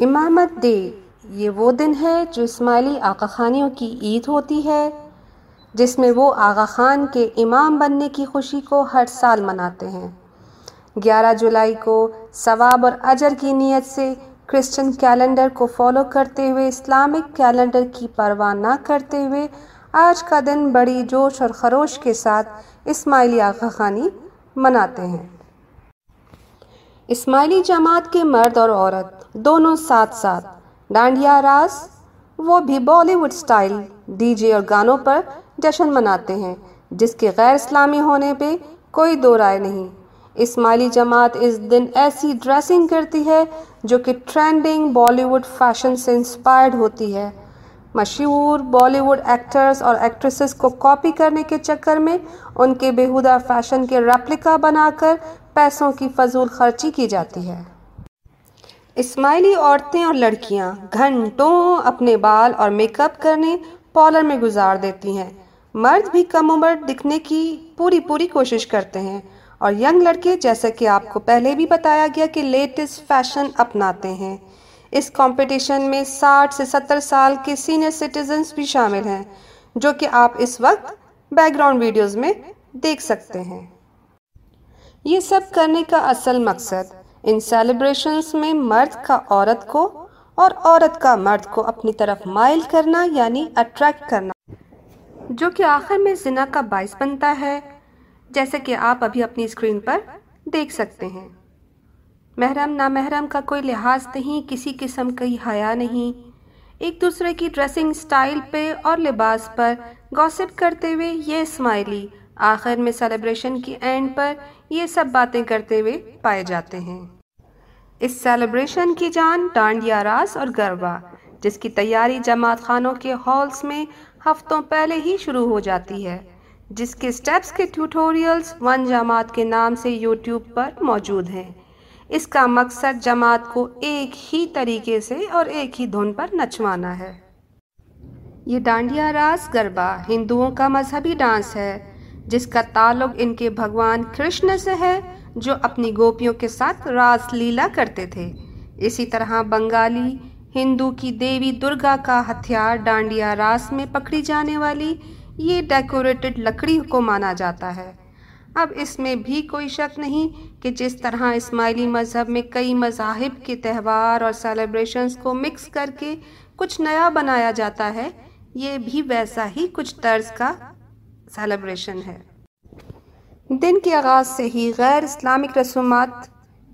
امامت ڈے یہ وہ دن ہے جو اسماعیلی آقا خانیوں کی عید ہوتی ہے، جس میں وہ آغا خان کے امام بننے کی خوشی کو ہر سال مناتے ہیں۔ گیارہ جولائی کو ثواب اور اجر کی نیت سے کرسچن کیلنڈر کو فالو کرتے ہوئے، اسلامک کیلنڈر کی پرواہ نہ کرتے ہوئے، آج کا دن بڑی جوش اور خروش کے ساتھ اسماعیلی آقا خانی مناتے ہیں۔ اسماعیلی جماعت کے مرد اور عورت دونوں ساتھ ساتھ۔ ڈانڈیا راس وہ بھی بالی ووڈ سٹائل ڈی جے اور گانوں پر جشن مناتے ہیں، جس کے غیر اسلامی ہونے پہ کوئی دو رائے نہیں۔ اسماعیلی جماعت اس دن ایسی ڈریسنگ کرتی ہے جو کہ ٹرینڈنگ بالی ووڈ فیشن سے انسپائرڈ ہوتی ہے۔ مشہور بالی ووڈ ایکٹرز اور ایکٹریسز کو کاپی کرنے کے چکر میں ان کے بیہودہ فیشن کے ریپلیکا بنا کر پیسوں کی فضول خرچی کی جاتی ہے۔ اسماعیلی عورتیں اور لڑکیاں گھنٹوں اپنے بال اور میک اپ کرنے پارلر میں گزار دیتی ہیں۔ مرد بھی کم عمر دکھنے کی پوری پوری کوشش کرتے ہیں۔ اور ینگ لڑکے جیسا کہ آپ کو پہلے بھی بتایا گیا کہ لیٹسٹ فیشن اپناتے ہیں۔ اس کمپٹیشن میں ساٹھ سے ستر سال کے سینئر سٹیزنز بھی شامل ہیں، جو کہ آپ اس وقت بیک گراؤنڈ ویڈیوز میں دیکھ سکتے ہیں۔ یہ سب کرنے کا اصل مقصد ان سیلیبریشنز میں مرد کا عورت کو اور عورت کا مرد کو اپنی طرف مائل کرنا یعنی اٹریکٹ کرنا، جو کہ آخر میں زنا کا باعث بنتا ہے، جیسے کہ آپ ابھی اپنی اسکرین پر دیکھ سکتے ہیں۔ محرم نامحرم کا کوئی لحاظ نہیں، کسی قسم کی حیا نہیں۔ ایک دوسرے کی ڈریسنگ سٹائل پہ اور لباس پر گوسپ کرتے ہوئے یہ اسماعیلی آخر میں سیلیبریشن کی اینڈ پر یہ سب باتیں کرتے ہوئے پائے جاتے ہیں۔ اس سیلیبریشن کی جان ڈانڈیا راس اور گربا جس کی تیاری جماعت خانوں کے ہالز میں ہفتوں پہلے ہی شروع ہو جاتی ہے، جس کے سٹیپس کے ٹیوٹوریلز ون جماعت کے نام سے یوٹیوب پر موجود ہیں۔ اس کا مقصد جماعت کو ایک ہی طریقے سے اور ایک ہی دھن پر نچوانا ہے۔ یہ ڈانڈیا راس گربا ہندوؤں کا مذہبی ڈانس ہے۔ جس کا تعلق ان کے بھگوان کرشن سے ہے، جو اپنی گوپیوں کے ساتھ راس لیلا کرتے تھے۔ اسی طرح بنگالی، ہندو کی دیوی درگا کا ہتھیار ڈانڈیا راس میں پکڑی جانے والی یہ ڈیکوریٹڈ لکڑی کو مانا جاتا ہے۔ اب اس میں بھی کوئی شک نہیں کہ جس طرح اسماعیلی مذہب میں کئی مذاہب کے تہوار اور سیلیبریشنز کو مکس کر کے کچھ نیا بنایا جاتا ہے، یہ بھی ویسا ہی کچھ طرز کا سیلیبریشن ہے۔ دن کے آغاز سے ہی غیر اسلامک رسومات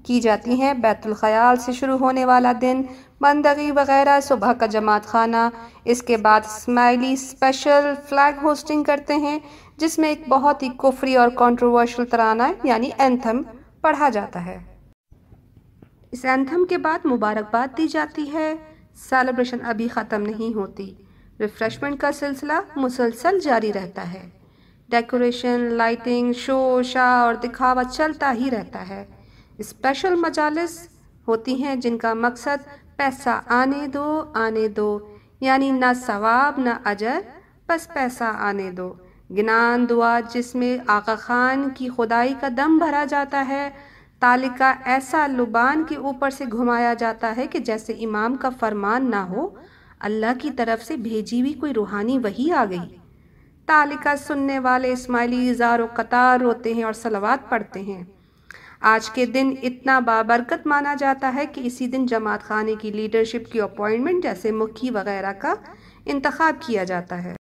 کی جاتی ہیں۔ بیت الخیال سے شروع ہونے والا دن بندگی وغیرہ، صبح کا جماعت خانہ۔ اس کے بعد اسماعیلی اسپیشل فلیگ ہوسٹنگ کرتے ہیں، جس میں ایک بہت ہی کفری اور کانٹروورشل ترانہ یعنی اینتھم پڑھا جاتا ہے۔ اس اینتھم کے بعد مبارکباد دی جاتی ہے۔ سیلیبریشن ابھی ختم نہیں ہوتی۔ ریفریشمنٹ کا سلسلہ مسلسل جاری رہتا ہے۔ ڈیکوریشن لائٹنگ شو شاہ اور دکھاوا چلتا ہی رہتا ہے۔ اسپیشل مجالس ہوتی ہیں جن کا مقصد پیسہ آنے دو آنے دو۔ یعنی نہ ثواب، نہ اجر، بس پیسہ آنے دو۔ گنان دعا جس میں آقا خان کی خدائی کا دم بھرا جاتا ہے۔ تالکہ ایسا لبان کے اوپر سے گھمایا جاتا ہے کہ جیسے امام کا فرمان نہ ہو۔ اللہ کی طرف سے بھیجی ہوئی کوئی روحانی وہی آ گئی۔ تالکہ سننے والے اسماعیلی، زار و قطار روتے ہیں اور سلوات پڑھتے ہیں۔ آج کے دن اتنا بابرکت مانا جاتا ہے کہ اسی دن جماعت خانے کی لیڈرشپ کی اپوائنٹمنٹ جیسے مکھی وغیرہ کا انتخاب کیا جاتا ہے۔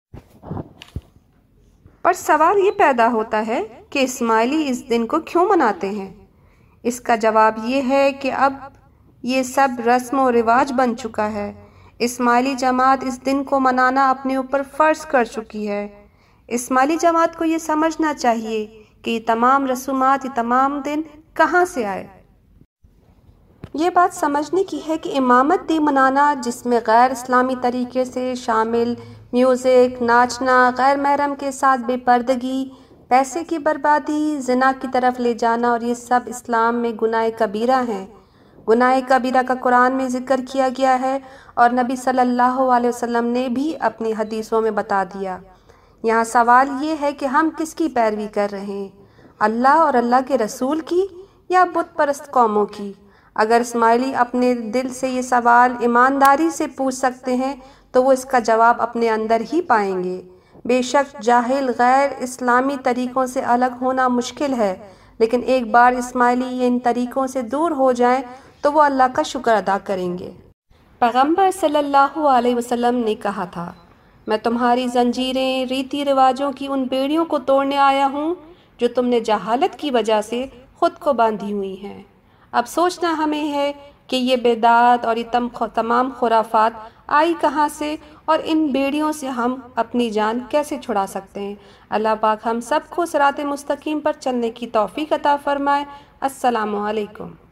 پر سوال یہ پیدا ہوتا ہے کہ اسماعیلی اس دن کو کیوں مناتے ہیں؟ اس کا جواب یہ ہے کہ اب یہ سب رسم و رواج بن چکا ہے۔ اسماعیلی جماعت اس دن کو منانا اپنے اوپر فرض کر چکی ہے۔ اسماعیلی جماعت کو یہ سمجھنا چاہیے کہ یہ تمام رسومات، یہ تمام دن کہاں سے آئے؟ یہ بات سمجھنے کی ہے کہ امامت دی منانا، جس میں غیر اسلامی طریقے سے شامل میوزک، ناچنا، غیر محرم کے ساتھ بے پردگی، پیسے کی بربادی، زنا کی طرف لے جانا اور یہ سب اسلام میں گناہ کبیرہ ہیں۔ گناہ کبیرہ کا قرآن میں ذکر کیا گیا ہے اور نبی صلی اللہ علیہ وسلم نے بھی اپنی حدیثوں میں بتا دیا۔ یہاں سوال یہ ہے کہ ہم کس کی پیروی کر رہے ہیں؟ اللہ اور اللہ کے رسول کی یا بت پرست قوموں کی؟ اگر اسماعیلی اپنے دل سے یہ سوال ایمانداری سے پوچھ سکتے ہیں، تو وہ اس کا جواب اپنے اندر ہی پائیں گے۔ بے شک جاہل غیر اسلامی طریقوں سے الگ ہونا مشکل ہے، لیکن ایک بار اسماعیلی یہ ان طریقوں سے دور ہو جائیں تو وہ اللہ کا شکر ادا کریں گے۔ پیغمبر صلی اللہ علیہ وسلم نے کہا تھا میں تمہاری زنجیریں، ریتی رواجوں کی ان بیڑیوں کو توڑنے آیا ہوں جو تم نے جہالت کی وجہ سے خود کو باندھی ہوئی ہیں۔ اب سوچنا ہمیں ہے کہ یہ بیداد اور یہ تمام خرافات آئی کہاں سے اور ان بیڑیوں سے ہم اپنی جان کیسے چھڑا سکتے ہیں؟ اللہ پاک ہم سب کو سرات مستقیم پر چلنے کی توفیق عطا فرمائے۔ السلام علیکم۔